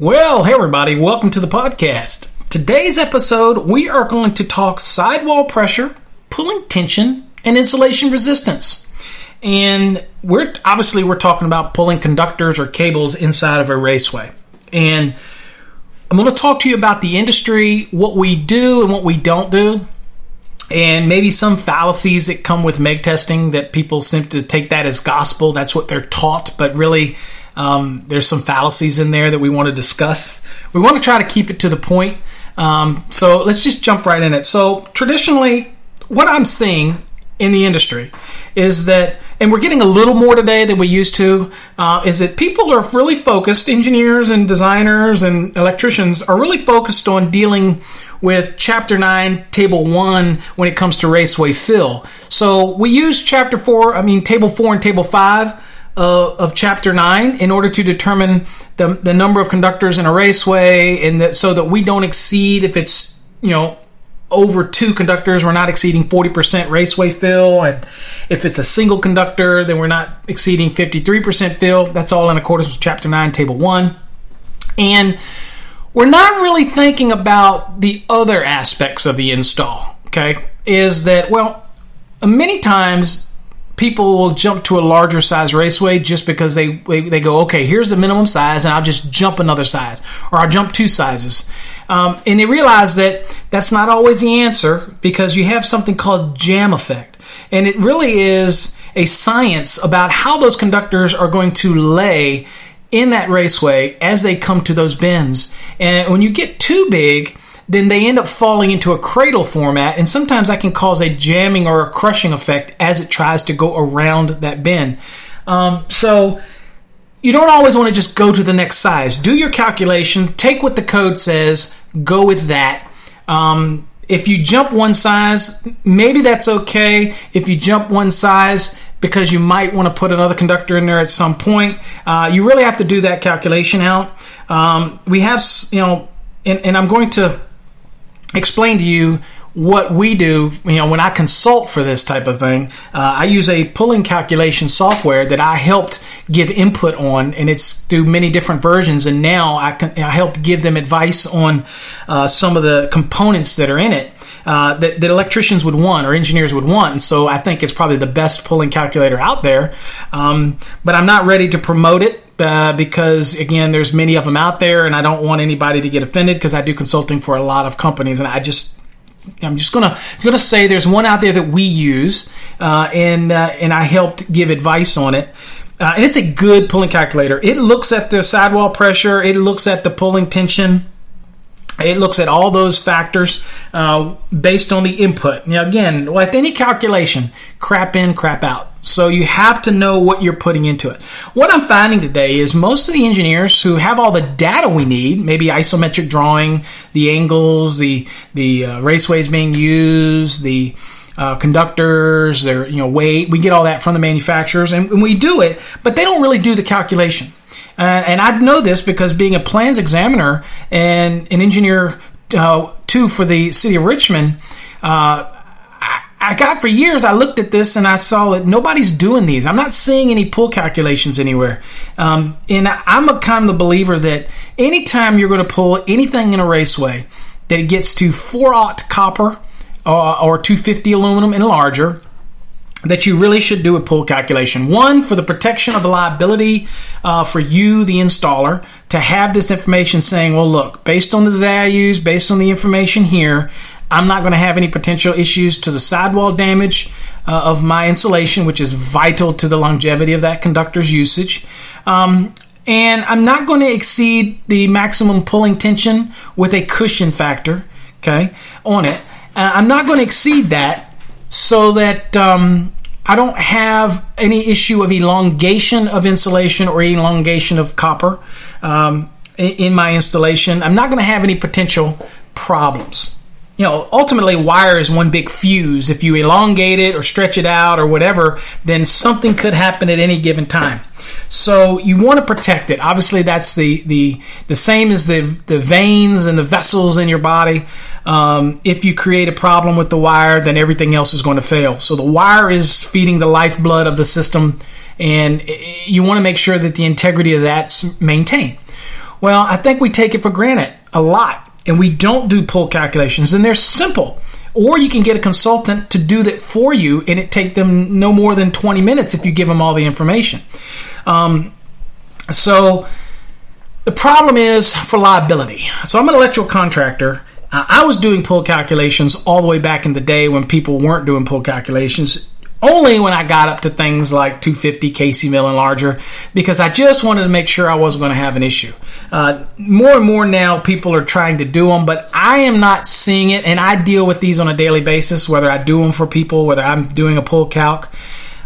Well, hey everybody, welcome to the podcast. Today's episode, we are going to talk sidewall pressure, pulling tension, and insulation resistance. And we're obviously we're talking about pulling conductors or cables inside of a raceway. And I'm going to talk to you about the industry, what we do and what we don't do, and maybe some fallacies that come with meg testing that people seem to take that as gospel. That's what they're taught, but really, um, there's some fallacies in there that we want to discuss. We want to try to keep it to the point. Um, so let's just jump right in it. So traditionally, what I'm seeing in the industry is that, and we're getting a little more today than we used to, uh, is that people are really focused, engineers and designers and electricians are really focused on dealing with Chapter 9, Table 1 when it comes to raceway fill. So we use Chapter 4, I mean, Table 4 and Table 5 uh, of Chapter 9 in order to determine the, the number of conductors in a raceway and that so that we don't exceed if it's, you know, over two conductors, we're not exceeding 40% raceway fill. And if it's a single conductor, then we're not exceeding 53% fill. That's all in accordance with Chapter 9, Table 1. And we're not really thinking about the other aspects of the install, okay? Is that, well, many times people will jump to a larger size raceway just because they they go, okay, here's the minimum size, and I'll just jump another size, or I'll jump two sizes, um, and they realize that that's not always the answer because you have something called jam effect, and it really is a science about how those conductors are going to lay in that raceway as they come to those bends, and when you get too big then they end up falling into a cradle format, and sometimes that can cause a jamming or a crushing effect as it tries to go around that bend. Um, so you don't always want to just go to the next size. Do your calculation, take what the code says, go with that. Um, if you jump one size, maybe that's okay. If you jump one size, because you might want to put another conductor in there at some point. Uh, you really have to do that calculation out. Um, we have, you know, and, and I'm going to explain to you what we do you know when i consult for this type of thing uh, i use a pulling calculation software that i helped give input on and it's through many different versions and now i, can, I helped give them advice on uh, some of the components that are in it uh, that, that, electricians would want or engineers would want. And so I think it's probably the best pulling calculator out there. Um, but I'm not ready to promote it uh, because again, there's many of them out there, and I don't want anybody to get offended because I do consulting for a lot of companies, and I just I'm just gonna gonna say there's one out there that we use, uh, and uh, and I helped give advice on it. Uh, and it's a good pulling calculator. It looks at the sidewall pressure. It looks at the pulling tension. It looks at all those factors uh, based on the input. Now, again, with any calculation, crap in, crap out. So you have to know what you're putting into it. What I'm finding today is most of the engineers who have all the data we need, maybe isometric drawing, the angles, the the uh, raceways being used, the uh, conductors, their you know weight, we get all that from the manufacturers, and, and we do it, but they don't really do the calculation. Uh, and I know this because being a plans examiner and an engineer uh, too for the city of Richmond, uh, I, got for years. I looked at this and I saw that nobody's doing these. I'm not seeing any pull calculations anywhere. Um, and I'm a kind of believer that anytime you're going to pull anything in a raceway that it gets to four aught copper uh, or 250 aluminum and larger that you really should do a pull calculation. One, for the protection of the liability uh, for you, the installer, to have this information saying, well, look, based on the values, based on the information here, I'm not going to have any potential issues to the sidewall damage uh, of my insulation, which is vital to the longevity of that conductor's usage. Um, and I'm not going to exceed the maximum pulling tension with a cushion factor, okay, on it. I'm not going to exceed that so that um, I don't have any issue of elongation of insulation or elongation of copper. Um, in, in my installation, I'm not going to have any potential problems. You know, ultimately, wire is one big fuse. If you elongate it or stretch it out or whatever, then something could happen at any given time. So you want to protect it. Obviously, that's the the the same as the the veins and the vessels in your body. Um, if you create a problem with the wire, then everything else is going to fail. So the wire is feeding the lifeblood of the system, and you want to make sure that the integrity of that's maintained. Well, I think we take it for granted a lot, and we don't do pull calculations, and they're simple. Or you can get a consultant to do that for you, and it take them no more than 20 minutes if you give them all the information. Um, so the problem is for liability. So I'm an electrical contractor. I was doing pull calculations all the way back in the day when people weren't doing pull calculations. Only when I got up to things like 250 kcmil and larger, because I just wanted to make sure I wasn't going to have an issue. Uh, more and more now, people are trying to do them, but I am not seeing it, and I deal with these on a daily basis, whether I do them for people, whether I'm doing a pull calc.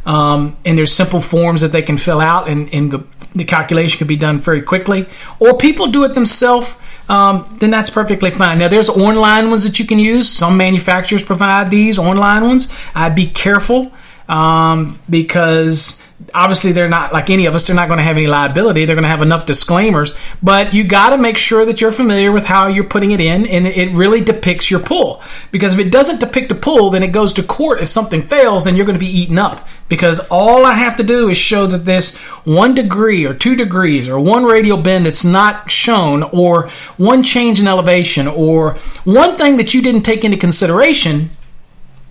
Um, and there's simple forms that they can fill out, and, and the, the calculation can be done very quickly. Or people do it themselves. Um, then that's perfectly fine. Now, there's online ones that you can use. Some manufacturers provide these online ones. I'd be careful um, because obviously they're not like any of us they're not going to have any liability. They're going to have enough disclaimers. But you got to make sure that you're familiar with how you're putting it in and it really depicts your pull because if it doesn't depict a pull then it goes to court. If something fails then you're going to be eaten up. Because all i have to do is show that this one degree or two degrees or one radial bend that's not shown or one change in elevation or one thing that you didn't take into consideration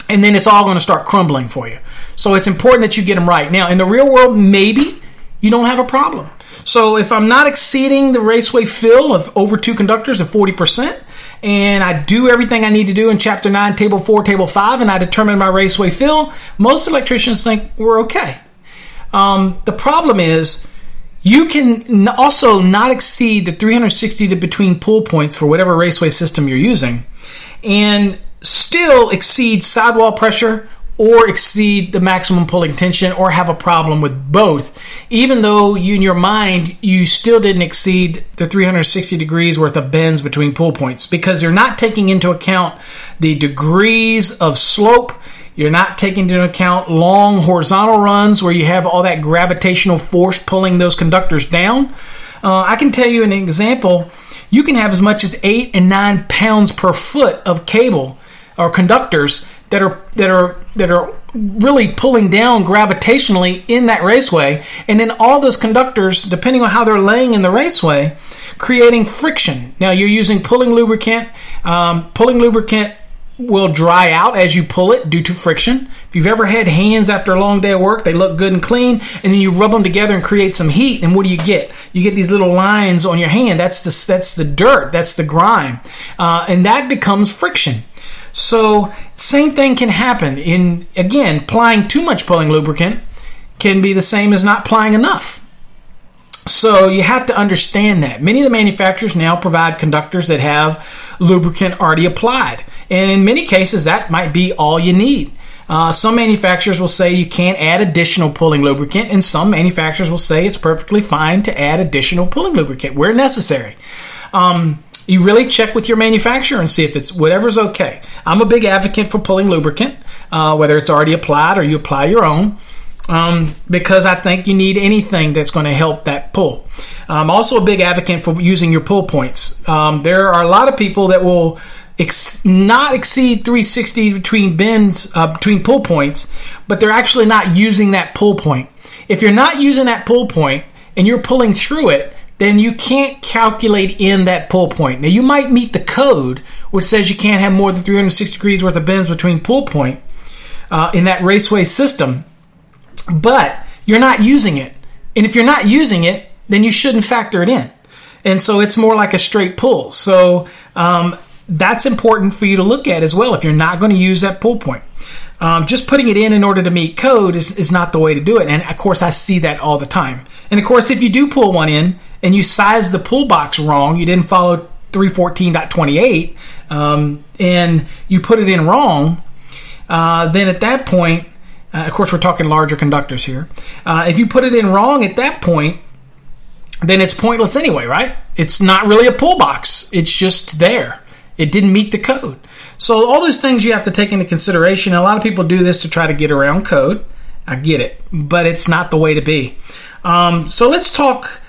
and then it's all going to start crumbling for you. So it's important that you get them right. Now, in the real world, maybe you don't have a problem. So if I'm not exceeding the raceway fill of over two conductors of 40%, and I do everything I need to do in chapter 9, table 4, table 5, and I determine my raceway fill, most electricians think we're okay. Um, the problem is you can also not exceed the 360 to between pull points for whatever raceway system you're using. And still exceed sidewall pressure or exceed the maximum pulling tension or have a problem with both, even though you, in your mind you still didn't exceed the 360 degrees worth of bends between pull points because you're not taking into account the degrees of slope. You're not taking into account long horizontal runs where you have all that gravitational force pulling those conductors down. Uh, I can tell you an example. You can have as much as eight and nine pounds per foot of cable or conductors that are that are that are really pulling down gravitationally in that raceway, and then all those conductors, depending on how they're laying in the raceway, creating friction. Now you're using pulling lubricant. Um, pulling lubricant will dry out as you pull it due to friction. If you've ever had hands after a long day of work, they look good and clean, and then you rub them together and create some heat, and what do you get? You get these little lines on your hand. That's the that's the dirt. That's the grime, uh, and that becomes friction. So, same thing can happen in, again, applying too much pulling lubricant can be the same as not applying enough. So you have to understand that. Many of the manufacturers now provide conductors that have lubricant already applied. And in many cases, that might be all you need. Uh, some manufacturers will say you can't add additional pulling lubricant, and some manufacturers will say it's perfectly fine to add additional pulling lubricant where necessary. Um, you really check with your manufacturer and see if it's whatever's okay. I'm a big advocate for pulling lubricant, uh, whether it's already applied or you apply your own. Um, because I think you need anything that's going to help that pull. I'm also a big advocate for using your pull points. Um, there are a lot of people that will ex- not exceed 360 between bends, uh, between pull points, but they're actually not using that pull point. If you're not using that pull point and you're pulling through it, then you can't calculate in that pull point. Now, you might meet the code, which says you can't have more than 360 degrees worth of bends between pull point uh, in that raceway system, but you're not using it. And if you're not using it, then you shouldn't factor it in. And so it's more like a straight pull. So um, that's important for you to look at as well if you're not going to use that pull point. Um, just putting it in in order to meet code is, is not the way to do it. And of course, I see that all the time. And of course, if you do pull one in and you size the pull box wrong, you didn't follow 314.28, um, and you put it in wrong, uh, then at that point, uh, of course, we're talking larger conductors here. Uh, if you put it in wrong at that point, then it's pointless anyway, right? It's not really a pull box. It's just there. It didn't meet the code. So all those things you have to take into consideration. A lot of people do this to try to get around code. I get it, but it's not the way to be. Um, so let's talk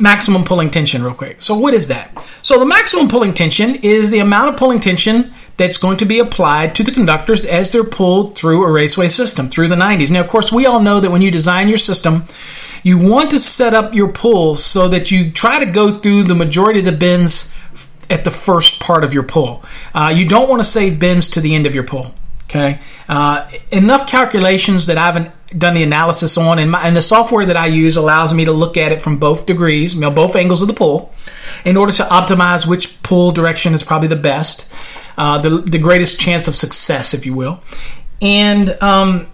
maximum pulling tension real quick. So what is that? So the maximum pulling tension is the amount of pulling tension that's going to be applied to the conductors as they're pulled through a raceway system through the 90s. Now, of course, we all know that when you design your system, you want to set up your pull so that you try to go through the majority of the bends at the first part of your pull. Uh, you don't want to save bends to the end of your pull. Okay, uh, enough calculations that I've done the analysis on, and, my, and, the software that I use allows me to look at it from both degrees, you know, both angles of the pull, in order to optimize which pull direction is probably the best, uh, the the greatest chance of success, if you will. And um,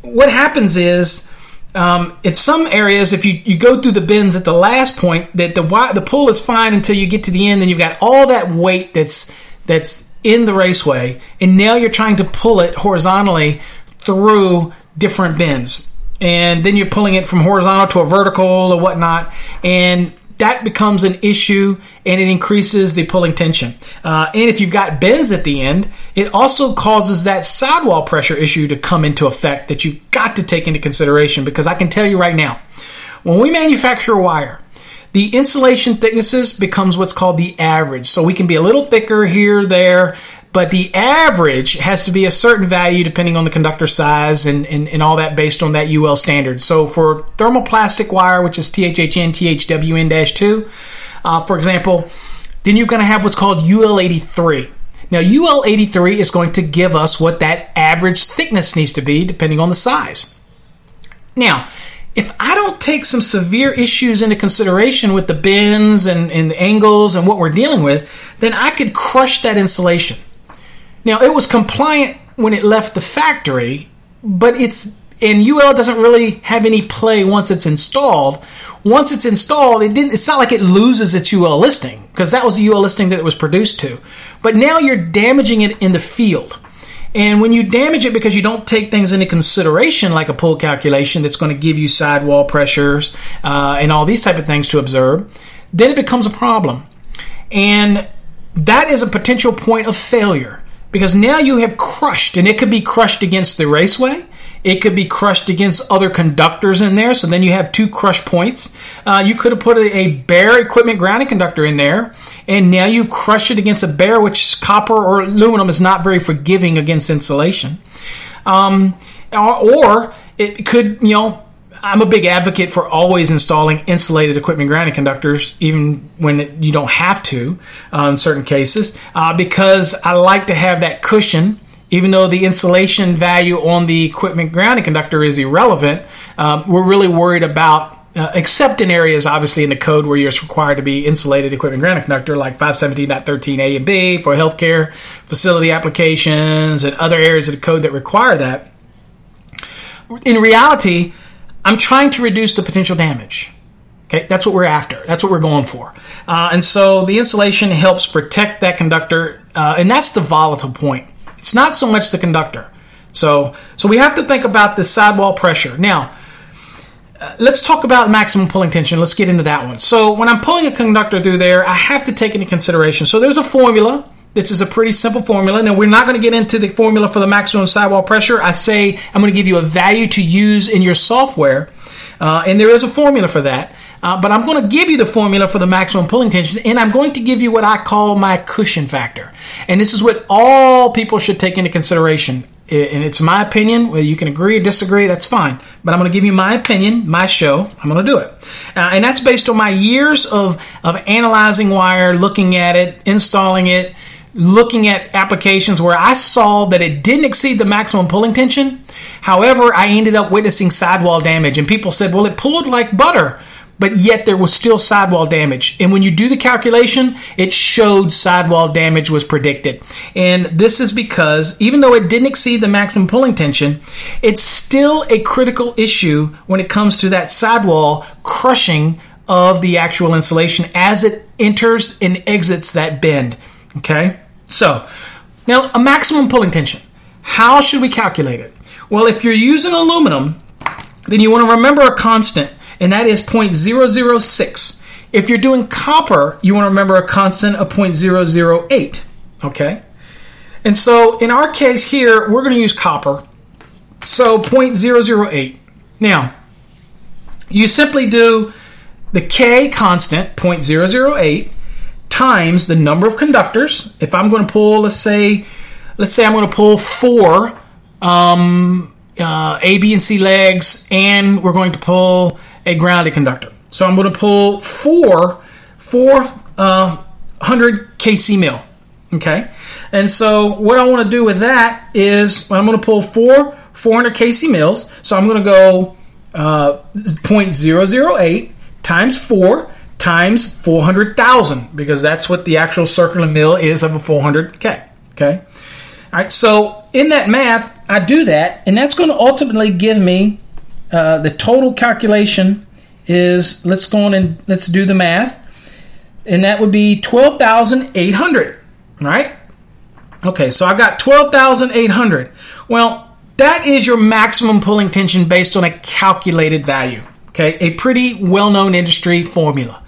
what happens is um, in some areas, if you, you go through the bends at the last point, that the the pull is fine until you get to the end, and you've got all that weight that's that's in the raceway, and now you're trying to pull it horizontally through different bends, and then you're pulling it from horizontal to a vertical or whatnot, and that becomes an issue and it increases the pulling tension. Uh, and if you've got bends at the end, it also causes that sidewall pressure issue to come into effect that you've got to take into consideration because I can tell you right now, when we manufacture wire, the insulation thicknesses becomes what's called the average. So we can be a little thicker here, there, but the average has to be a certain value depending on the conductor size and, and, and all that based on that UL standard. So for thermoplastic wire, which is THHN, THWN 2, uh, for example, then you're going to have what's called UL 83. Now, UL 83 is going to give us what that average thickness needs to be depending on the size. Now, if I don't take some severe issues into consideration with the bends and, and angles and what we're dealing with, then I could crush that insulation. Now, it was compliant when it left the factory, but it's and UL doesn't really have any play once it's installed. Once it's installed, it didn't. It's not like it loses its UL listing because that was the UL listing that it was produced to. But now you're damaging it in the field. And when you damage it because you don't take things into consideration, like a pull calculation that's going to give you sidewall pressures uh, and all these type of things to observe, then it becomes a problem. And that is a potential point of failure because now you have crushed, and it could be crushed against the raceway. It could be crushed against other conductors in there, so then you have two crush points. Uh, you could have put a, a bare equipment grounding conductor in there, and now you crush it against a bare, which copper or aluminum is not very forgiving against insulation. Um, or, or it could, you know, I'm a big advocate for always installing insulated equipment grounding conductors, even when it, you don't have to uh, in certain cases, uh, because I like to have that cushion. Even though the insulation value on the equipment grounding conductor is irrelevant, um, we're really worried about uh, except in areas obviously in the code where you're required to be insulated equipment grounding conductor like 517.13a and b for healthcare facility applications and other areas of the code that require that in reality I'm trying to reduce the potential damage. Okay, that's what we're after. That's what we're going for. Uh, and so the insulation helps protect that conductor, uh, and that's the volatile point. It's not so much the conductor. So, so we have to think about the sidewall pressure. Now, uh, let's talk about maximum pulling tension. Let's get into that one. So, when I'm pulling a conductor through there, I have to take into consideration. So, there's a formula this is a pretty simple formula. Now, we're not going to get into the formula for the maximum sidewall pressure. I say I'm going to give you a value to use in your software, uh, and there is a formula for that. Uh, but I'm going to give you the formula for the maximum pulling tension, and I'm going to give you what I call my cushion factor. And this is what all people should take into consideration. And it's my opinion. Whether you can agree or disagree, that's fine. But I'm going to give you my opinion, my show. I'm going to do it. Uh, and that's based on my years of, of analyzing wire, looking at it, installing it, looking at applications where I saw that it didn't exceed the maximum pulling tension. However, I ended up witnessing sidewall damage, and people said, well, it pulled like butter. But yet there was still sidewall damage. And when you do the calculation, it showed sidewall damage was predicted. And this is because even though it didn't exceed the maximum pulling tension, it's still a critical issue when it comes to that sidewall crushing of the actual insulation as it enters and exits that bend. Okay? So, now a maximum pulling tension. How should we calculate it? Well, if you're using aluminum, then you want to remember a constant, and that is 0.006. If you're doing copper, you want to remember a constant of 0.008. Okay? And so in our case here, we're going to use copper. So 0.008. Now, you simply do the K constant, 0.008, times the number of conductors. If I'm going to pull, let's say, let's say I'm going to pull four um, uh, A, B, and C legs, and we're going to pull a grounded conductor. So I'm going to pull four, four uh, hundred kcmil. Okay, and so what I want to do with that is I'm going to pull four 400 kcmils. So I'm going to go uh, 0.008 times four times 400,000 because that's what the actual circular mil is of a 400k. Okay. All right. So in that math, I do that, and that's going to ultimately give me uh, the total calculation is let's go on and let's do the math, and that would be 12,800. Right. Okay. So I got 12,800. Well, that is your maximum pulling tension based on a calculated value. Okay, a pretty well known industry formula.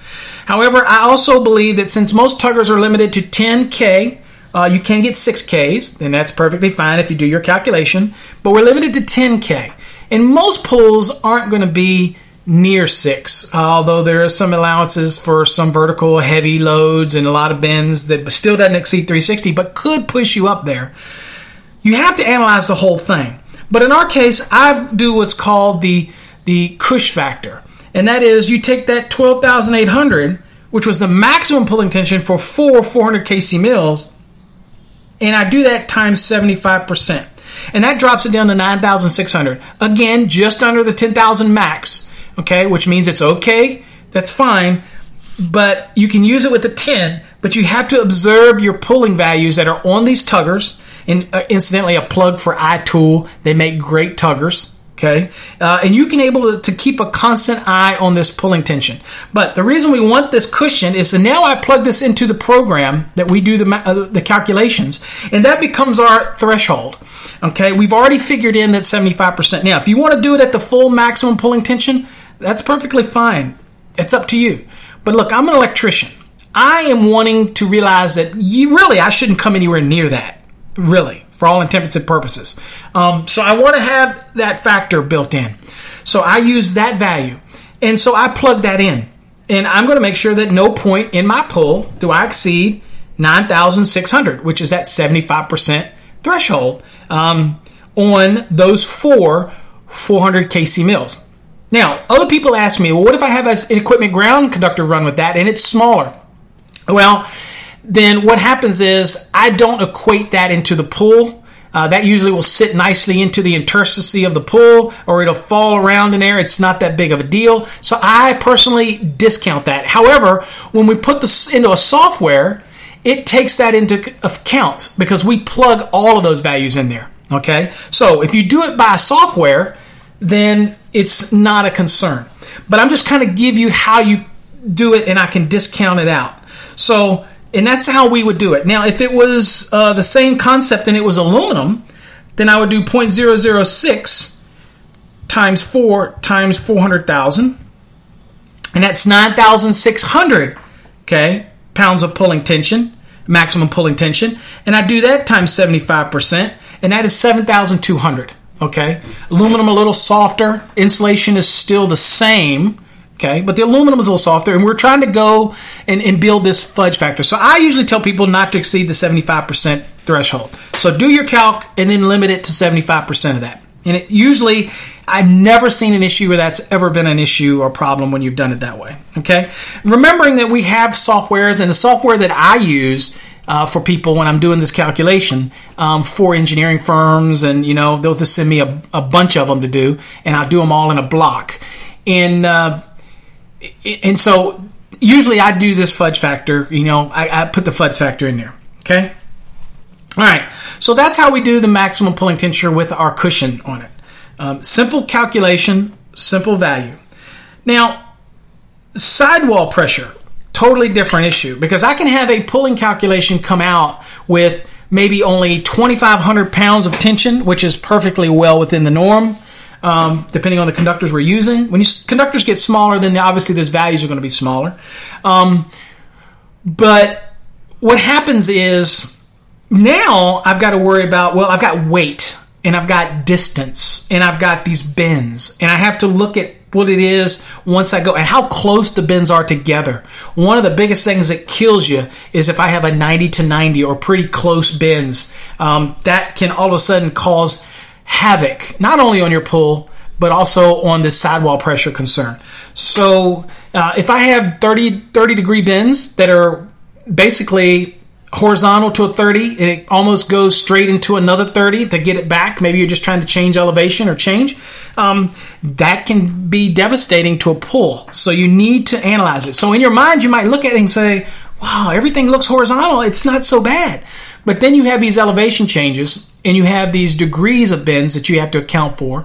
However, I also believe that since most tuggers are limited to 10K, uh, you can get 6Ks, and that's perfectly fine if you do your calculation, but we're limited to 10K. And most pulls aren't going to be near 6, although there are some allowances for some vertical heavy loads and a lot of bends that still doesn't exceed 360, but could push you up there. You have to analyze the whole thing. But in our case, I do what's called the the cush factor, and that is you take that twelve thousand eight hundred, which was the maximum pulling tension for four four hundred kcmils, and I do that times seventy five percent, and that drops it down to nine thousand six hundred. Again, just under the ten thousand max. Okay, which means it's okay. That's fine, but you can use it with a ten. But you have to observe your pulling values that are on these tuggers and uh, incidentally, a plug for iTool. They make great tuggers. Okay, uh, and you can able to, to, keep a constant eye on this pulling tension. But the reason we want this cushion is that now I plug this into the program that we do the uh, the calculations, and that becomes our threshold. Okay, we've already figured in that seventy five percent. Now, if you want to do it at the full maximum pulling tension, that's perfectly fine. It's up to you. But look, I'm an electrician. I am wanting to realize that you really I shouldn't come anywhere near that really, for all intents and purposes. Um, so I want to have that factor built in. So I use that value. And so I plug that in. And I'm going to make sure that no point in my pull do I exceed 9,600, which is that 75% threshold um, on those four 400 kcmils. Now, other people ask me, well, what if I have an equipment ground conductor run with that and it's smaller? Well, then what happens is I don't equate that into the pool. Uh, that usually will sit nicely into the interstice of the pool or it'll fall around in there. It's not that big of a deal. So I personally discount that. However, when we put this into a software, it takes that into account because we plug all of those values in there. Okay. So if you do it by software, then it's not a concern. But I'm just kind of give you how you do it and I can discount it out. So and that's how we would do it. Now, if it was uh, the same concept and it was aluminum, then I would do 0.006 times 4 times 400,000. And that's 9,600, okay, pounds of pulling tension, maximum pulling tension. And I do that times 75%, and that is 7,200, okay. Aluminum a little softer, insulation is still the same, Okay, but the aluminum is a little softer, and we're trying to go and, and build this fudge factor. So I usually tell people not to exceed the 75% threshold. So do your calc and then limit it to 75% of that. And it usually, I've never seen an issue where that's ever been an issue or problem when you've done it that way. Okay, remembering that we have softwares, and the software that I use uh, for people when I'm doing this calculation um, for engineering firms, and you know they'll just send me a, a, bunch of them to do, and I do them all in a block. And uh, and so usually I do this fudge factor. You know, I, I, put the fudge factor in there. Okay. All right. So that's how we do the maximum pulling tension with our cushion on it. Um, simple calculation, simple value. Now, sidewall pressure, totally different issue because I can have a pulling calculation come out with maybe only 2,500 pounds of tension, which is perfectly well within the norm. Um, depending on the conductors we're using. When you, conductors get smaller, then obviously those values are going to be smaller. Um, but what happens is now I've got to worry about, well, I've got weight and I've got distance and I've got these bends and I have to look at what it is once I go and how close the bends are together. One of the biggest things that kills you is if I have a 90 to 90 or pretty close bends. Um, that can all of a sudden cause havoc, not only on your pull, but also on this sidewall pressure concern. So uh, if I have 30, 30 degree bends that are basically horizontal to a 30 and it almost goes straight into another 30 to get it back maybe you're just trying to change elevation or change um, that can be devastating to a pull. So you need to analyze it. So in your mind you might look at it and say wow everything looks horizontal. It's not so bad. But then you have these elevation changes and you have these degrees of bends that you have to account for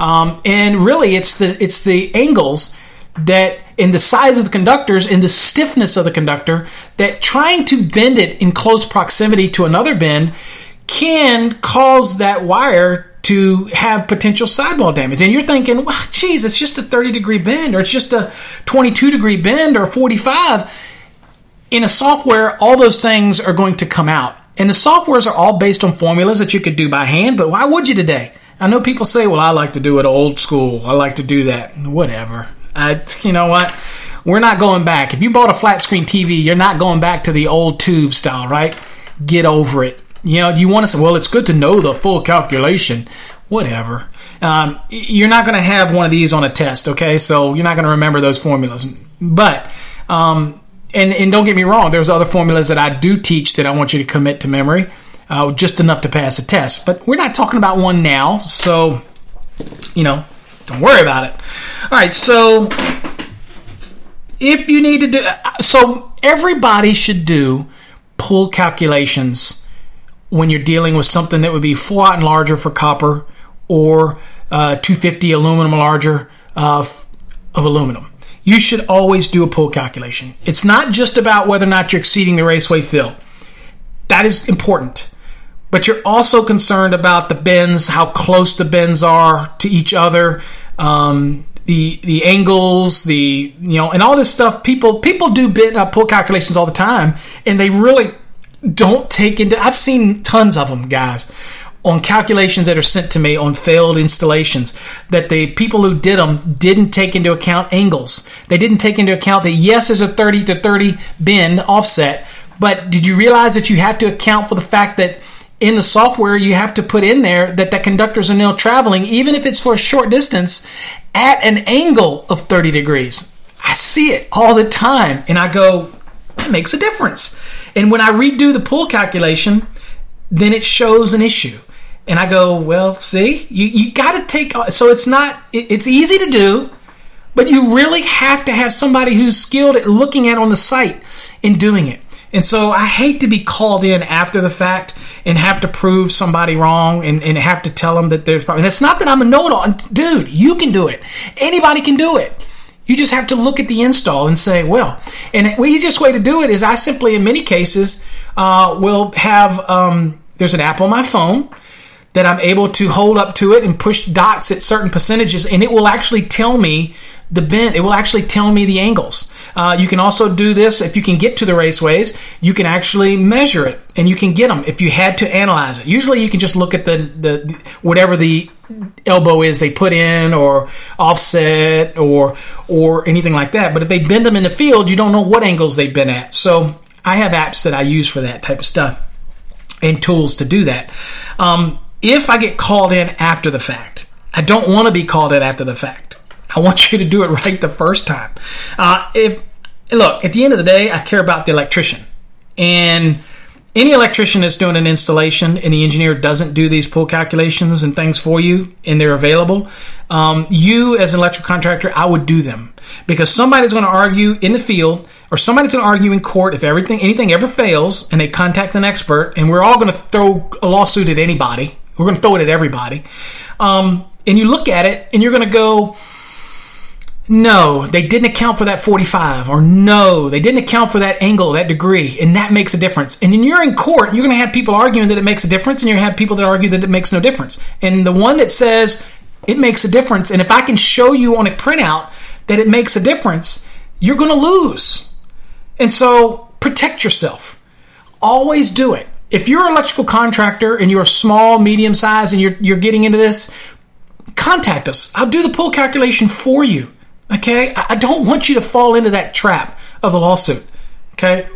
um, and really it's the it's the angles that in the size of the conductors in the stiffness of the conductor that trying to bend it in close proximity to another bend can cause that wire to have potential sidewall damage. And you're thinking, well, geez, it's just a 30 degree bend or it's just a 22 degree bend or 45. In a software, all those things are going to come out. And the softwares are all based on formulas that you could do by hand, but why would you today? I know people say, well, I like to do it old school. I like to do that. Whatever. Uh, you know what? We're not going back. If you bought a flat screen TV, you're not going back to the old tube style, right? Get over it. You know, you want to say, well, it's good to know the full calculation. Whatever. Um, you're not going to have one of these on a test, okay? So you're not going to remember those formulas. But, um, and, and don't get me wrong, there's other formulas that I do teach that I want you to commit to memory, uh, just enough to pass a test. But we're not talking about one now, so, you know, don't worry about it. All right, so if you need to do so everybody should do pull calculations when you're dealing with something that would be four aught and larger for copper or uh, 250 aluminum larger uh, of aluminum. You should always do a pull calculation. It's not just about whether or not you're exceeding the raceway fill. That is important but you're also concerned about the bends, how close the bends are to each other, um, the the angles, the you know, and all this stuff. People people do bit uh, pull calculations all the time, and they really don't take into. I've seen tons of them, guys, on calculations that are sent to me on failed installations that the people who did them didn't take into account angles. They didn't take into account that yes, there's a 30 to 30 bend offset, but did you realize that you have to account for the fact that in the software you have to put in there that the conductors are now traveling even if it's for a short distance at an angle of 30 degrees? I see it all the time and i go that makes a difference. And when i redo the pull calculation then it shows an issue and i go well see you, you got to take so it's not it's easy to do but you really have to have somebody who's skilled at looking at on the site and doing it and so I hate to be called in after the fact and have to prove somebody wrong and, and have to tell them that there's problem. And it's not that I'm a know-it-all. Dude, you can do it. Anybody can do it. You just have to look at the install and say, well, and the easiest way to do it is I simply, in many cases, uh, will have, um, there's an app on my phone that I'm able to hold up to it and push dots at certain percentages, and it will actually tell me the bend. It will actually tell me the angles. Uh, you can also do this if you can get to the raceways. You can actually measure it, and you can get them if you had to analyze it. Usually, you can just look at the the whatever the elbow is they put in, or offset, or or anything like that. But if they bend them in the field, you don't know what angles they've been at. So I have apps that I use for that type of stuff and tools to do that. Um, if I get called in after the fact, I don't want to be called in after the fact. I want you to do it right the first time. Uh, if look, at the end of the day, I care about the electrician. And any electrician that's doing an installation and the engineer doesn't do these pull calculations and things for you and they're available, um, you as an electrical contractor, I would do them because somebody's going to argue in the field or somebody's going to argue in court if everything anything ever fails and they contact an expert and we're all going to throw a lawsuit at anybody. We're going to throw it at everybody. Um, and you look at it and you're going to go, no, they didn't account for that 45, or no, they didn't account for that angle, that degree, and that makes a difference. And when you're in court, you're going to have people arguing that it makes a difference, and you're going to have people that argue that it makes no difference. And the one that says it makes a difference. And if I can show you on a printout that it makes a difference, you're going to lose. And so protect yourself. Always do it. If you're an electrical contractor and you're small, medium size, and you're, you're getting into this, contact us. I'll do the pull calculation for you. Okay? I I don't want you to fall into that trap of a lawsuit. Okay?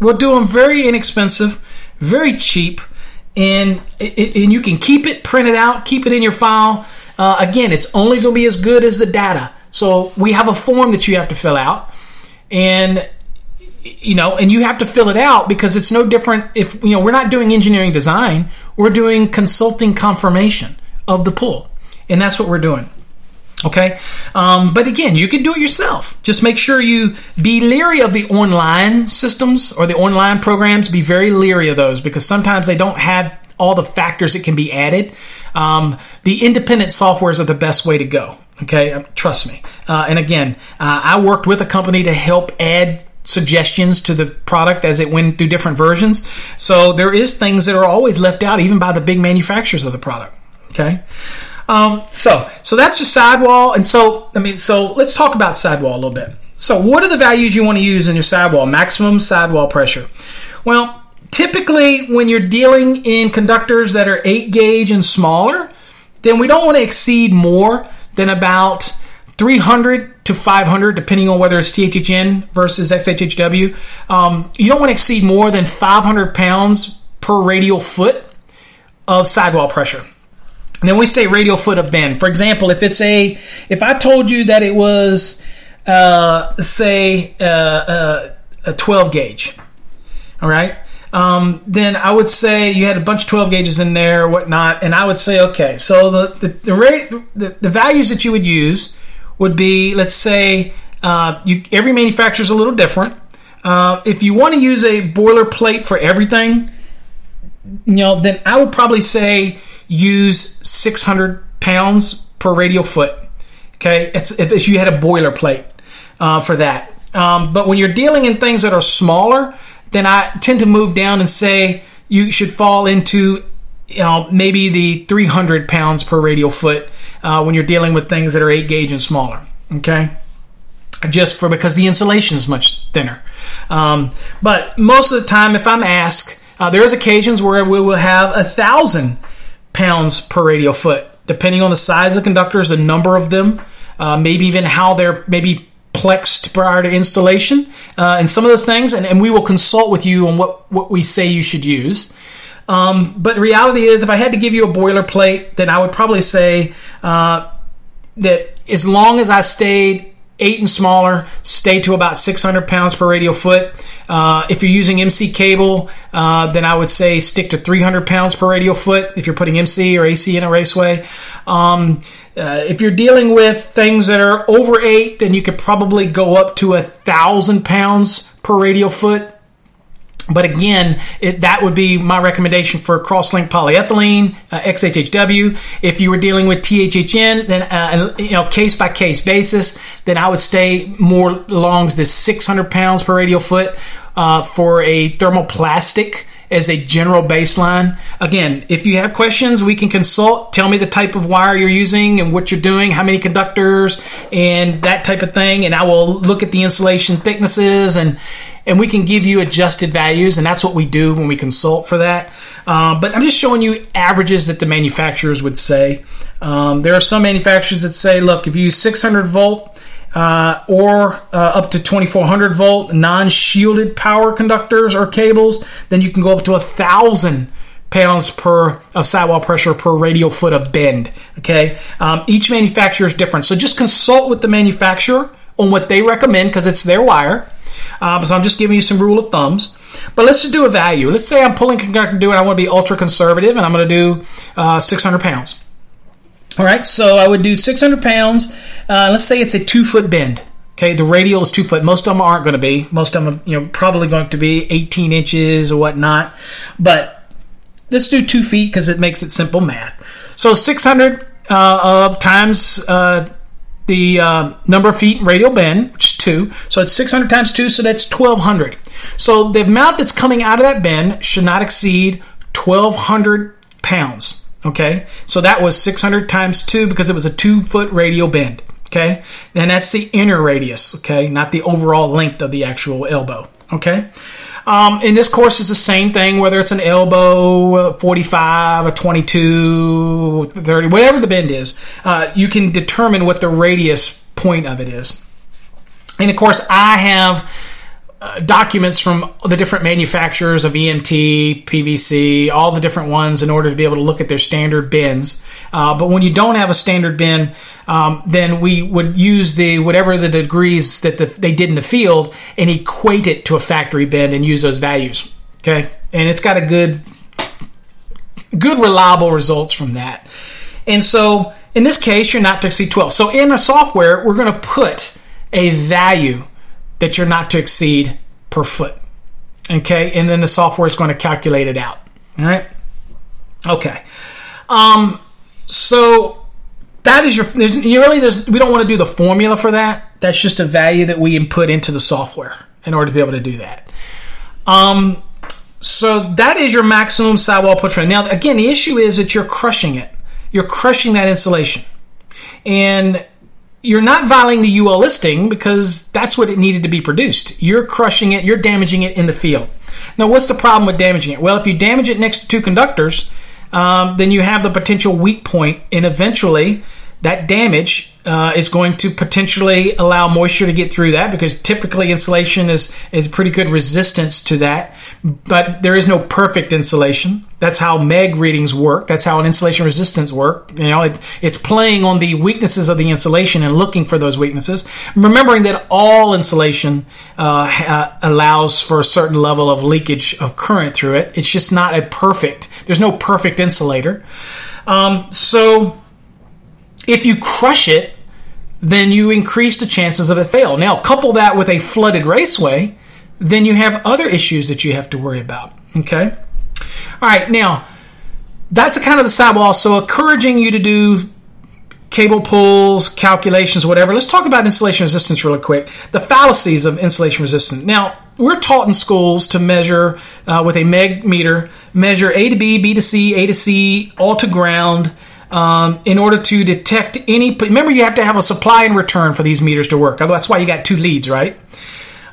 We'll do them very inexpensive, very cheap, and and you can keep it printed out, keep it in your file. Uh, again, it's only going to be as good as the data. So we have a form that you have to fill out, and you know, and you have to fill it out because it's no different if you know we're not doing engineering design, we're doing consulting confirmation of the pull, and that's what we're doing. Okay, um, but again, you can do it yourself. Just make sure you be leery of the online systems or the online programs. Be very leery of those because sometimes they don't have all the factors that can be added. Um, the independent softwares are the best way to go. Okay, trust me. Uh, and again, uh, I worked with a company to help add suggestions to the product as it went through different versions. So there is things that are always left out, even by the big manufacturers of the product. Okay. Um, so, so that's your sidewall, and so I mean, so let's talk about sidewall a little bit. So, what are the values you want to use in your sidewall? Maximum sidewall pressure. Well, typically, when you're dealing in conductors that are eight gauge and smaller, then we don't want to exceed more than about 300 to 500, depending on whether it's THHN versus XHHW. Um, you don't want to exceed more than 500 pounds per radial foot of sidewall pressure. And then we say radial foot of bend. For example, if it's a, if I told you that it was, uh, say, uh, uh, a 12 gauge, all right, um, then I would say you had a bunch of 12 gauges in there, whatnot, and I would say, okay, so the the the, rate, the, the values that you would use would be, let's say, uh, you every manufacturer is a little different. Uh, if you want to use a boilerplate for everything, you know, then I would probably say use 600 pounds per radial foot. Okay, it's if you had a boilerplate uh, for that. Um, but when you're dealing in things that are smaller, then I tend to move down and say you should fall into you know, maybe the 300 pounds per radial foot uh, when you're dealing with things that are 8 gauge and smaller. Okay, just for because the insulation is much thinner. Um, but most of the time, if I'm asked, uh, there's occasions where we will have a thousand pounds per radial foot, depending on the size of the conductors, the number of them, uh, maybe even how they're maybe plexed prior to installation, uh, and some of those things. And, and we will consult with you on what, what we say you should use. Um, but reality is, if I had to give you a boilerplate, then I would probably say uh, that as long as I stayed eight and smaller, stay to about 600 pounds per radial foot. Uh, if you're using MC cable, uh, then I would say stick to 300 pounds per radial foot if you're putting MC or AC in a raceway. Um, uh, if you're dealing with things that are over eight, then you could probably go up to a thousand pounds per radial foot. But again, it, that would be my recommendation for crosslink polyethylene, uh, XHHW. If you were dealing with THHN, then uh, you know case by case basis, then I would stay more along the 600 pounds per radial foot uh, for a thermoplastic as a general baseline. Again, if you have questions, we can consult. Tell me the type of wire you're using and what you're doing, how many conductors, and that type of thing. And I will look at the insulation thicknesses and and we can give you adjusted values, and that's what we do when we consult for that. Um, but I'm just showing you averages that the manufacturers would say. Um, there are some manufacturers that say, look, if you use 600 volt uh, or uh, up to 2400 volt non-shielded power conductors or cables, then you can go up to a thousand pounds per of sidewall pressure per radial foot of bend. Okay, um, each manufacturer is different, so just consult with the manufacturer on what they recommend because it's their wire. Um, so I'm just giving you some rule of thumbs. But let's just do a value. Let's say I'm pulling conductor do it. I want to be ultra conservative, and I'm going to do uh, 600 pounds. All right, so I would do 600 pounds. Uh, let's say it's a two foot bend. Okay, the radial is two foot. Most of them aren't going to be. Most of them, you know, probably going to be 18 inches or whatnot. But let's do two feet because it makes it simple math. So 600 uh, of times uh, the uh, number of feet in radial bend, which is two. So it's 600 times two, so that's 1200. So the amount that's coming out of that bend should not exceed 1200 pounds. Okay, so that was 600 times 2 because it was a 2 foot radial bend. Okay, and that's the inner radius. Okay, not the overall length of the actual elbow. Okay, um, and this course is the same thing, whether it's an elbow, 45, a 22, 30, whatever the bend is, uh, you can determine what the radius point of it is. And of course, I have uh, documents from the different manufacturers of EMT, PVC, all the different ones in order to be able to look at their standard bends. Uh, but when you don't have a standard bend, um, then we would use the whatever the degrees that the, they did in the field and equate it to a factory bend and use those values. Okay, and it's got a good, good reliable results from that. And so in this case, you're not to exceed 12. So in a software, we're going to put a value that you're not to exceed per foot. Okay, and then the software is going to calculate it out. All right. Okay. Um, so that is your. You really just we don't want to do the formula for that. That's just a value that we input into the software in order to be able to do that. Um, so that is your maximum sidewall put for now. Again, the issue is that you're crushing it. You're crushing that insulation, and you're not violating the UL listing because that's what it needed to be produced. You're crushing it, you're damaging it in the field. Now, what's the problem with damaging it? Well, if you damage it next to two conductors, um, then you have the potential weak point, and eventually that damage uh, is going to potentially allow moisture to get through that because typically insulation is is pretty good resistance to that. But there is no perfect insulation. That's how meg readings work. That's how an insulation resistance work. You know it, it's playing on the weaknesses of the insulation and looking for those weaknesses. Remembering that all insulation uh, allows for a certain level of leakage of current through it. It's just not a perfect there's no perfect insulator. Um, so if you crush it, then you increase the chances of it fail. Now, couple that with a flooded raceway, then you have other issues that you have to worry about. Okay? All right, now, that's a kind of the sidewall. So, encouraging you to do cable pulls, calculations, whatever. Let's talk about insulation resistance really quick. The fallacies of insulation resistance. Now, we're taught in schools to measure uh, with a meg meter, measure A to B, B to C, A to C, all to ground um, in order to detect any. Remember, you have to have a supply and return for these meters to work. That's why you got two leads, right?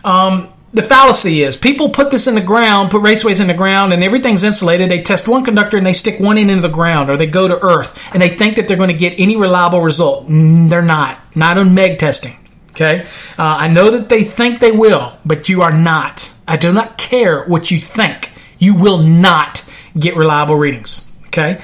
Um, the fallacy is people put this in the ground, put raceways in the ground, and everything's insulated. They test one conductor and they stick one end into the ground, or they go to Earth and they think that they're going to get any reliable result. Mm, they're not. Not on MEG testing. Okay, uh, I know that they think they will, but you are not. I do not care what you think. You will not get reliable readings. Okay.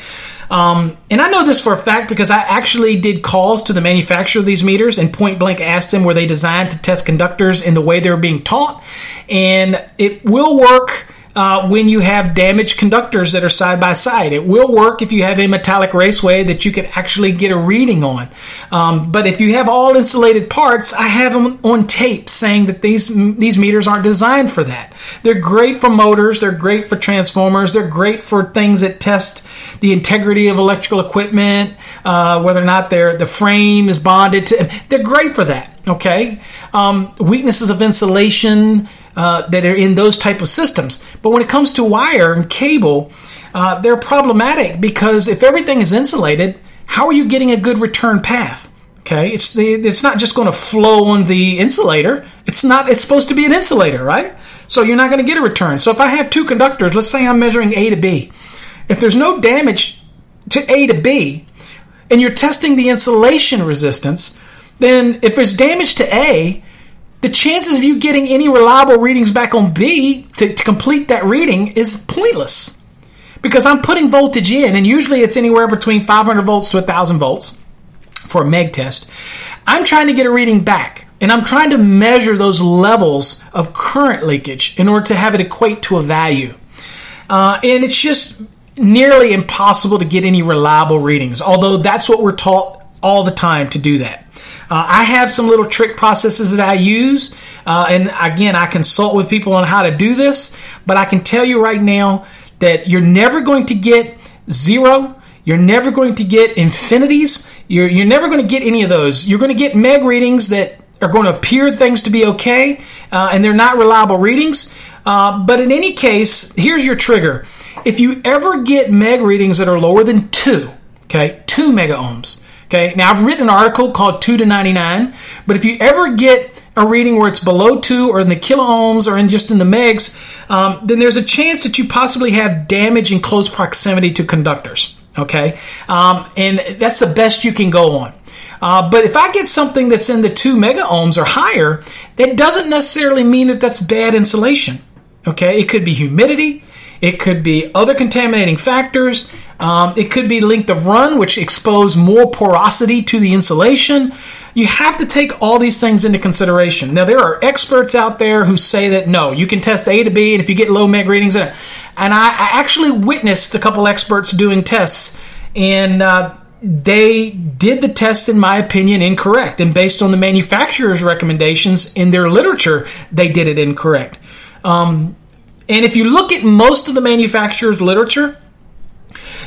Um, and I know this for a fact because I actually did calls to the manufacturer of these meters and point blank asked them were they designed to test conductors in the way they were being taught. And it will work uh, when you have damaged conductors that are side by side. It will work if you have a metallic raceway that you can actually get a reading on. Um, but if you have all insulated parts, I have them on tape saying that these these meters aren't designed for that. They're great for motors. They're great for transformers. They're great for things that test the integrity of electrical equipment, uh, whether or not the frame is bonded to. They're great for that. Okay, um, weaknesses of insulation uh, that are in those type of systems. But when it comes to wire and cable, uh, they're problematic because if everything is insulated, how are you getting a good return path? Okay, it's the, it's not just going to flow on the insulator. It's not. It's supposed to be an insulator, right? So you're not going to get a return. So if I have two conductors, let's say I'm measuring A to B, if there's no damage to A to B, and you're testing the insulation resistance, then if there's damage to A, the chances of you getting any reliable readings back on B to, to complete that reading is pointless. Because I'm putting voltage in, and usually it's anywhere between 500 volts to 1,000 volts for a MEG test. I'm trying to get a reading back, and I'm trying to measure those levels of current leakage in order to have it equate to a value. Uh, and it's just nearly impossible to get any reliable readings, although that's what we're taught all the time to do that. Uh, I have some little trick processes that I use, uh, and again, I consult with people on how to do this. But I can tell you right now that you're never going to get zero. You're never going to get infinities. You're, you're never going to get any of those. You're going to get meg readings that are going to appear things to be okay, uh, and they're not reliable readings. Uh, but in any case, here's your trigger. if you ever get meg readings that are lower than two, okay, two mega ohms, okay. Now I've written an article called two to ninety nine, but if you ever get a reading where it's below two or in the kilo ohms or in just in the megs, um, then there's a chance that you possibly have damage in close proximity to conductors. Okay, um, and that's the best you can go on. Uh, but if I get something that's in the two mega ohms or higher, that doesn't necessarily mean that that's bad insulation. Okay, it could be humidity, it could be other contaminating factors, um, it could be length of run, which expose more porosity to the insulation. You have to take all these things into consideration. Now, there are experts out there who say that no, you can test A to B, and if you get low meg readings, and I, I actually witnessed a couple experts doing tests, and uh, they did the tests, in my opinion, incorrect. And based on the manufacturer's recommendations in their literature, they did it incorrect. Um, and if you look at most of the manufacturer's literature,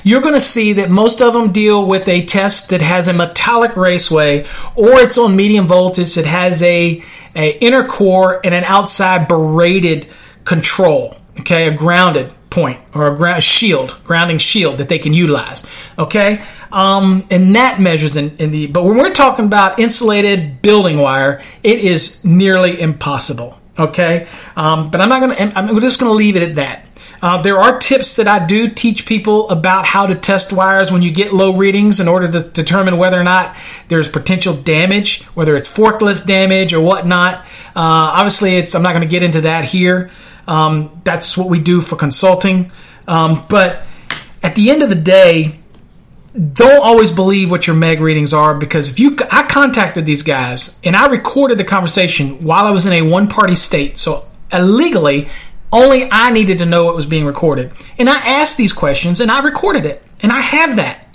you're going to see that most of them deal with a test that has a metallic raceway or it's on medium voltage that has a, a inner core and an outside braided control okay? A grounded point or a ground shield grounding shield that they can utilize okay? Um, and that measures in, in the but when we're talking about insulated building wire it is nearly impossible okay? Um, but i'm not gonna i'm just gonna leave it at that uh, there are tips that I do teach people about how to test wires when you get low readings in order to determine whether or not there's potential damage, whether it's forklift damage or whatnot. Uh, obviously, it's I'm not going to get into that here. Um, that's what we do for consulting. Um, but at the end of the day, don't always believe what your meg readings are because if you I contacted these guys and I recorded the conversation while I was in a one party state, so illegally only I needed to know what was being recorded. And I asked these questions and I recorded it. And I have that.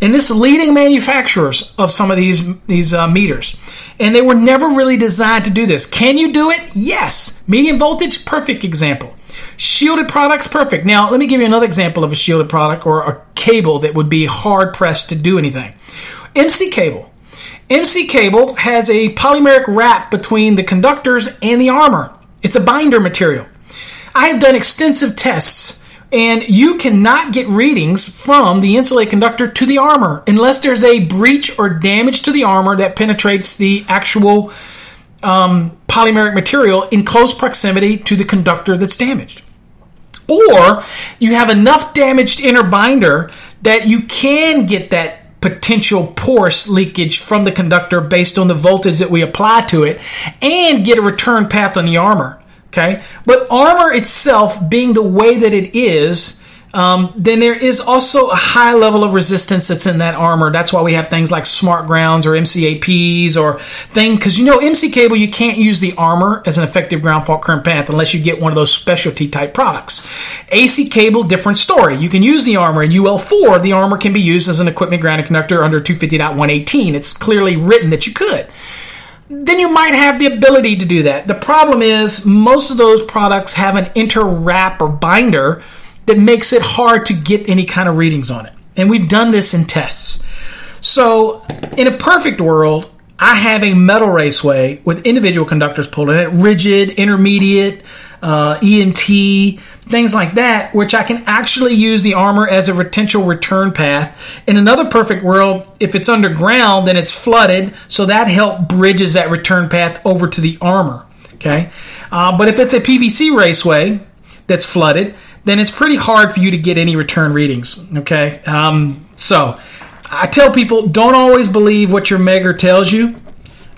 And this leading manufacturers of some of these these uh, meters, and they were never really designed to do this. Can you do it? Yes. Medium voltage, perfect example. Shielded products, perfect. Now, let me give you another example of a shielded product or a cable that would be hard pressed to do anything. MC cable. MC cable has a polymeric wrap between the conductors and the armor. It's a binder material. I have done extensive tests, and you cannot get readings from the insulated conductor to the armor unless there's a breach or damage to the armor that penetrates the actual um, polymeric material in close proximity to the conductor that's damaged. Or you have enough damaged inner binder that you can get that potential porous leakage from the conductor based on the voltage that we apply to it and get a return path on the armor. Okay, but armor itself being the way that it is, um, then there is also a high level of resistance that's in that armor. That's why we have things like smart grounds or MCAPs or thing because you know MC cable you can't use the armor as an effective ground fault current path unless you get one of those specialty type products. AC cable different story. You can use the armor in UL4. The armor can be used as an equipment grounding conductor under 250.118. It's clearly written that you could then you might have the ability to do that. The problem is most of those products have an inter wrap or binder that makes it hard to get any kind of readings on it. And we've done this in tests. So, in a perfect world, I have a metal raceway with individual conductors pulled in it, rigid, intermediate, uh, EMT, things like that, which I can actually use the armor as a potential return path. In another perfect world, if it's underground, then it's flooded, so that help bridges that return path over to the armor. Okay, uh, but if it's a PVC raceway that's flooded, then it's pretty hard for you to get any return readings. Okay, um, so I tell people don't always believe what your megger tells you.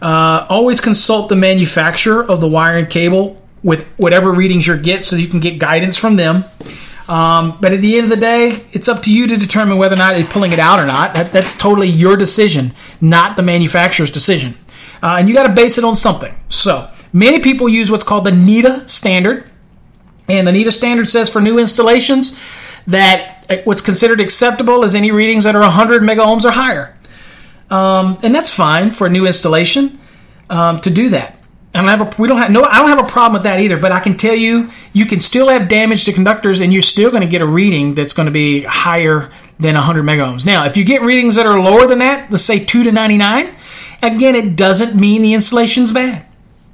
Uh, always consult the manufacturer of the wire and cable with whatever readings you get so you can get guidance from them. Um, but at the end of the day, it's up to you to determine whether or not you're pulling it out or not. That, that's totally your decision, not the manufacturer's decision. Uh, and you got to base it on something. So many people use what's called the NETA standard. And the NETA standard says for new installations that what's considered acceptable is any readings that are 100 mega ohms or higher. Um, and that's fine for a new installation um, to do that. I don't have a we don't have no I don't have a problem with that either. But I can tell you, you can still have damage to conductors, and you're still going to get a reading that's going to be higher than 100 megohms. Now, if you get readings that are lower than that, let's say two to 99, again, it doesn't mean the insulation's bad.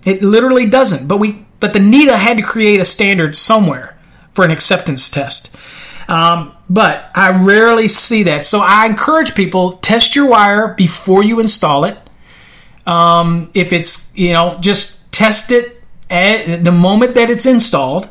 It literally doesn't. But we but the NETA had to create a standard somewhere for an acceptance test. Um, but I rarely see that. So I encourage people test your wire before you install it. Um, if it's you know just test it at the moment that it's installed.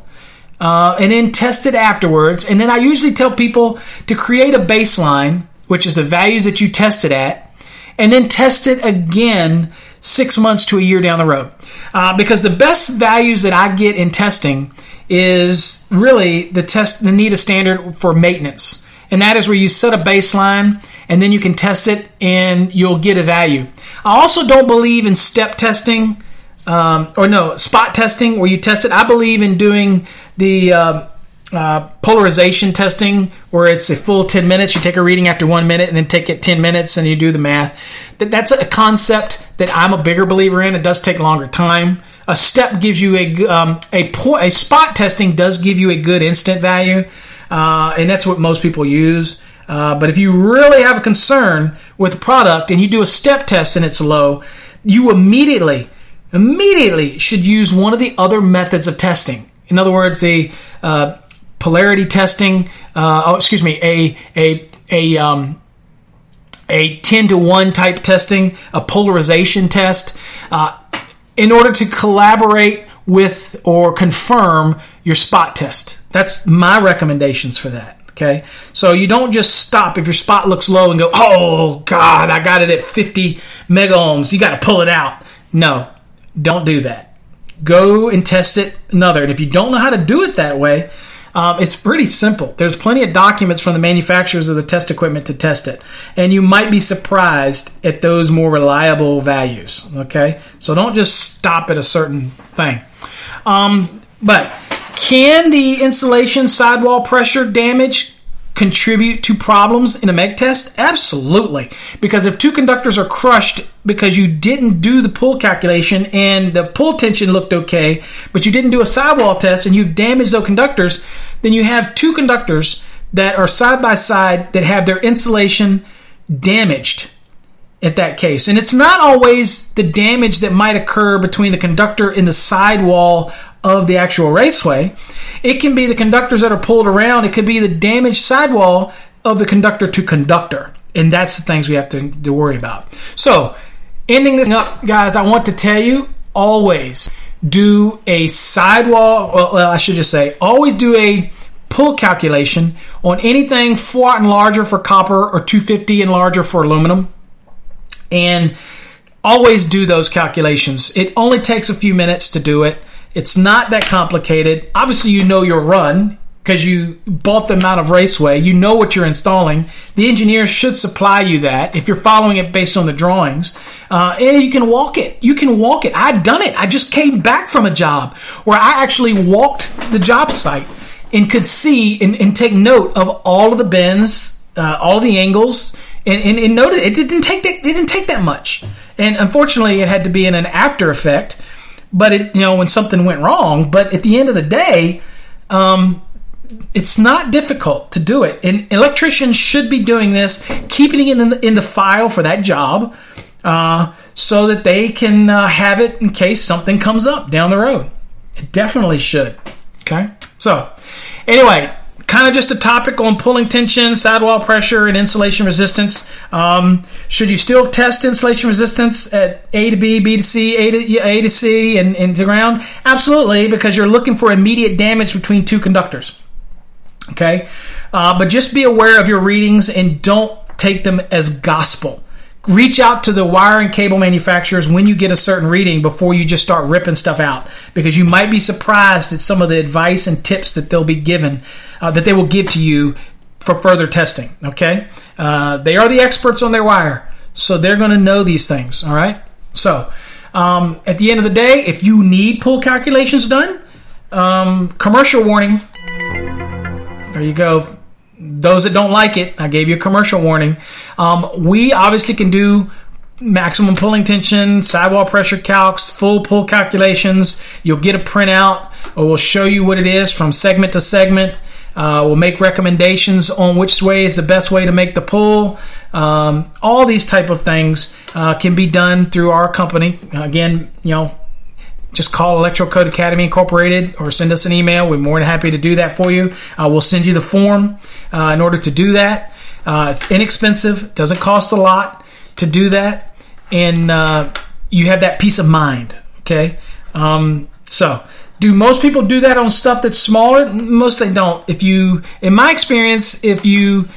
Uh, and then test it afterwards. And then I usually tell people to create a baseline, which is the values that you tested at, and then test it again six months to a year down the road. Uh, because the best values that I get in testing is really the test the NETA standard for maintenance. And that is where you set a baseline and then you can test it and you'll get a value. I also don't believe in step testing um, or no, spot testing where you test it. I believe in doing the uh, uh, polarization testing where it's a full 10 minutes. You take a reading after one minute and then take it 10 minutes and you do the math. That, that's a concept that I'm a bigger believer in. It does take longer time. A step gives you a um, a point. A spot testing does give you a good instant value, uh, and that's what most people use. Uh, but if you really have a concern with the product and you do a step test and it's low, you immediately immediately should use one of the other methods of testing. In other words, the uh, polarity testing. Uh, oh, excuse me, a a a um, a ten to one type testing, a polarization test, uh, in order to collaborate with or confirm your spot test. That's my recommendations for that. Okay, so you don't just stop if your spot looks low and go, "Oh God, I got it at 50 mega ohms." You got to pull it out. No, don't do that. Go and test it another. And if you don't know how to do it that way, um, it's pretty simple. There's plenty of documents from the manufacturers of the test equipment to test it, and you might be surprised at those more reliable values. Okay, so don't just stop at a certain thing. Um, but can the insulation sidewall pressure damage contribute to problems in a MEG test? Absolutely. Because if two conductors are crushed because you didn't do the pull calculation and the pull tension looked okay, but you didn't do a sidewall test and you've damaged those conductors, then you have two conductors that are side by side that have their insulation damaged at that case. And it's not always the damage that might occur between the conductor and the sidewall of the actual raceway. It can be the conductors that are pulled around. It could be the damaged sidewall of the conductor to conductor. And that's the things we have to, to worry about. So, ending this up, guys, I want to tell you always do a sidewall, well, I should just say, always do a pull calculation on anything 4 aught and larger for copper or 250 and larger for aluminum. And always do those calculations. It only takes a few minutes to do it. It's not that complicated. Obviously, you know your run because you bought them out of Raceway. You know what you're installing. The engineers should supply you that if you're following it based on the drawings. Uh, and you can walk it. You can walk it. I've done it. I just came back from a job where I actually walked the job site and could see and, and take note of all of the bends, uh, all the angles, and, and, and noted it didn't take that. It didn't take that much. And unfortunately, it had to be in an after effect but it you know when something went wrong. But at the end of the day, um, it's not difficult to do it, and electricians should be doing this, keeping it in the, in the file for that job, uh, so that they can uh, have it in case something comes up down the road. It definitely should. Okay, so anyway, kind of just a topic on pulling tension, sidewall pressure, and insulation resistance. Um, should you still test insulation resistance at A to B, B to C, A to, A to C, and, and to ground? Absolutely, because you're looking for immediate damage between two conductors. Okay, uh, but just be aware of your readings and don't take them as gospel reach out to the wire and cable manufacturers when you get a certain reading before you just start ripping stuff out because you might be surprised at some of the advice and tips that they'll be given uh, that they will give to you for further testing okay uh, they are the experts on their wire so they're going to know these things all right so um, at the end of the day if you need pull calculations done um, commercial warning there you go those that don't like it, I gave you a commercial warning. Um, we obviously can do maximum pulling tension, sidewall pressure calcs, full pull calculations. You'll get a printout, or we'll show you what it is from segment to segment. Uh, we'll make recommendations on which way is the best way to make the pull. Um, all these type of things uh, can be done through our company. Again, you know, just call Electro Code Academy Incorporated or send us an email. We're more than happy to do that for you. Uh, we'll send you the form uh, in order to do that. Uh, it's inexpensive, doesn't cost a lot to do that, and uh, you have that peace of mind. Okay, um, so do most people do that on stuff that's smaller? Most they don't. If you, in my experience, if you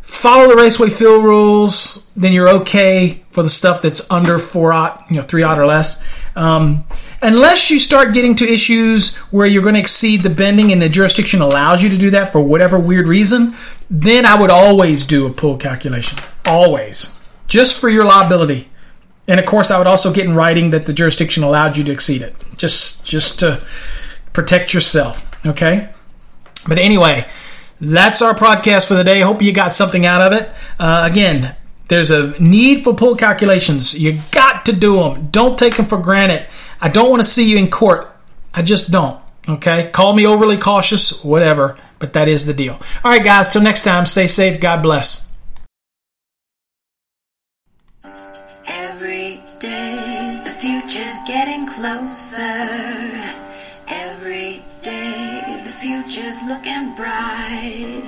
follow the raceway field rules, then you're okay for the stuff that's under four aught, you know, three aught or less. Um, unless you start getting to issues where you're going to exceed the bending and the jurisdiction allows you to do that for whatever weird reason, then I would always do a pull calculation. Always. Just for your liability. And of course, I would also get in writing that the jurisdiction allowed you to exceed it, just just to protect yourself. Okay. But anyway, that's our podcast for the day. Hope you got something out of it. Uh, again, there's a need for pull calculations. You got to do them. Don't take them for granted. I don't want to see you in court. I just don't. Okay. Call me overly cautious, whatever. But that is the deal. All right, guys. Till next time. Stay safe. God bless. Looking bright.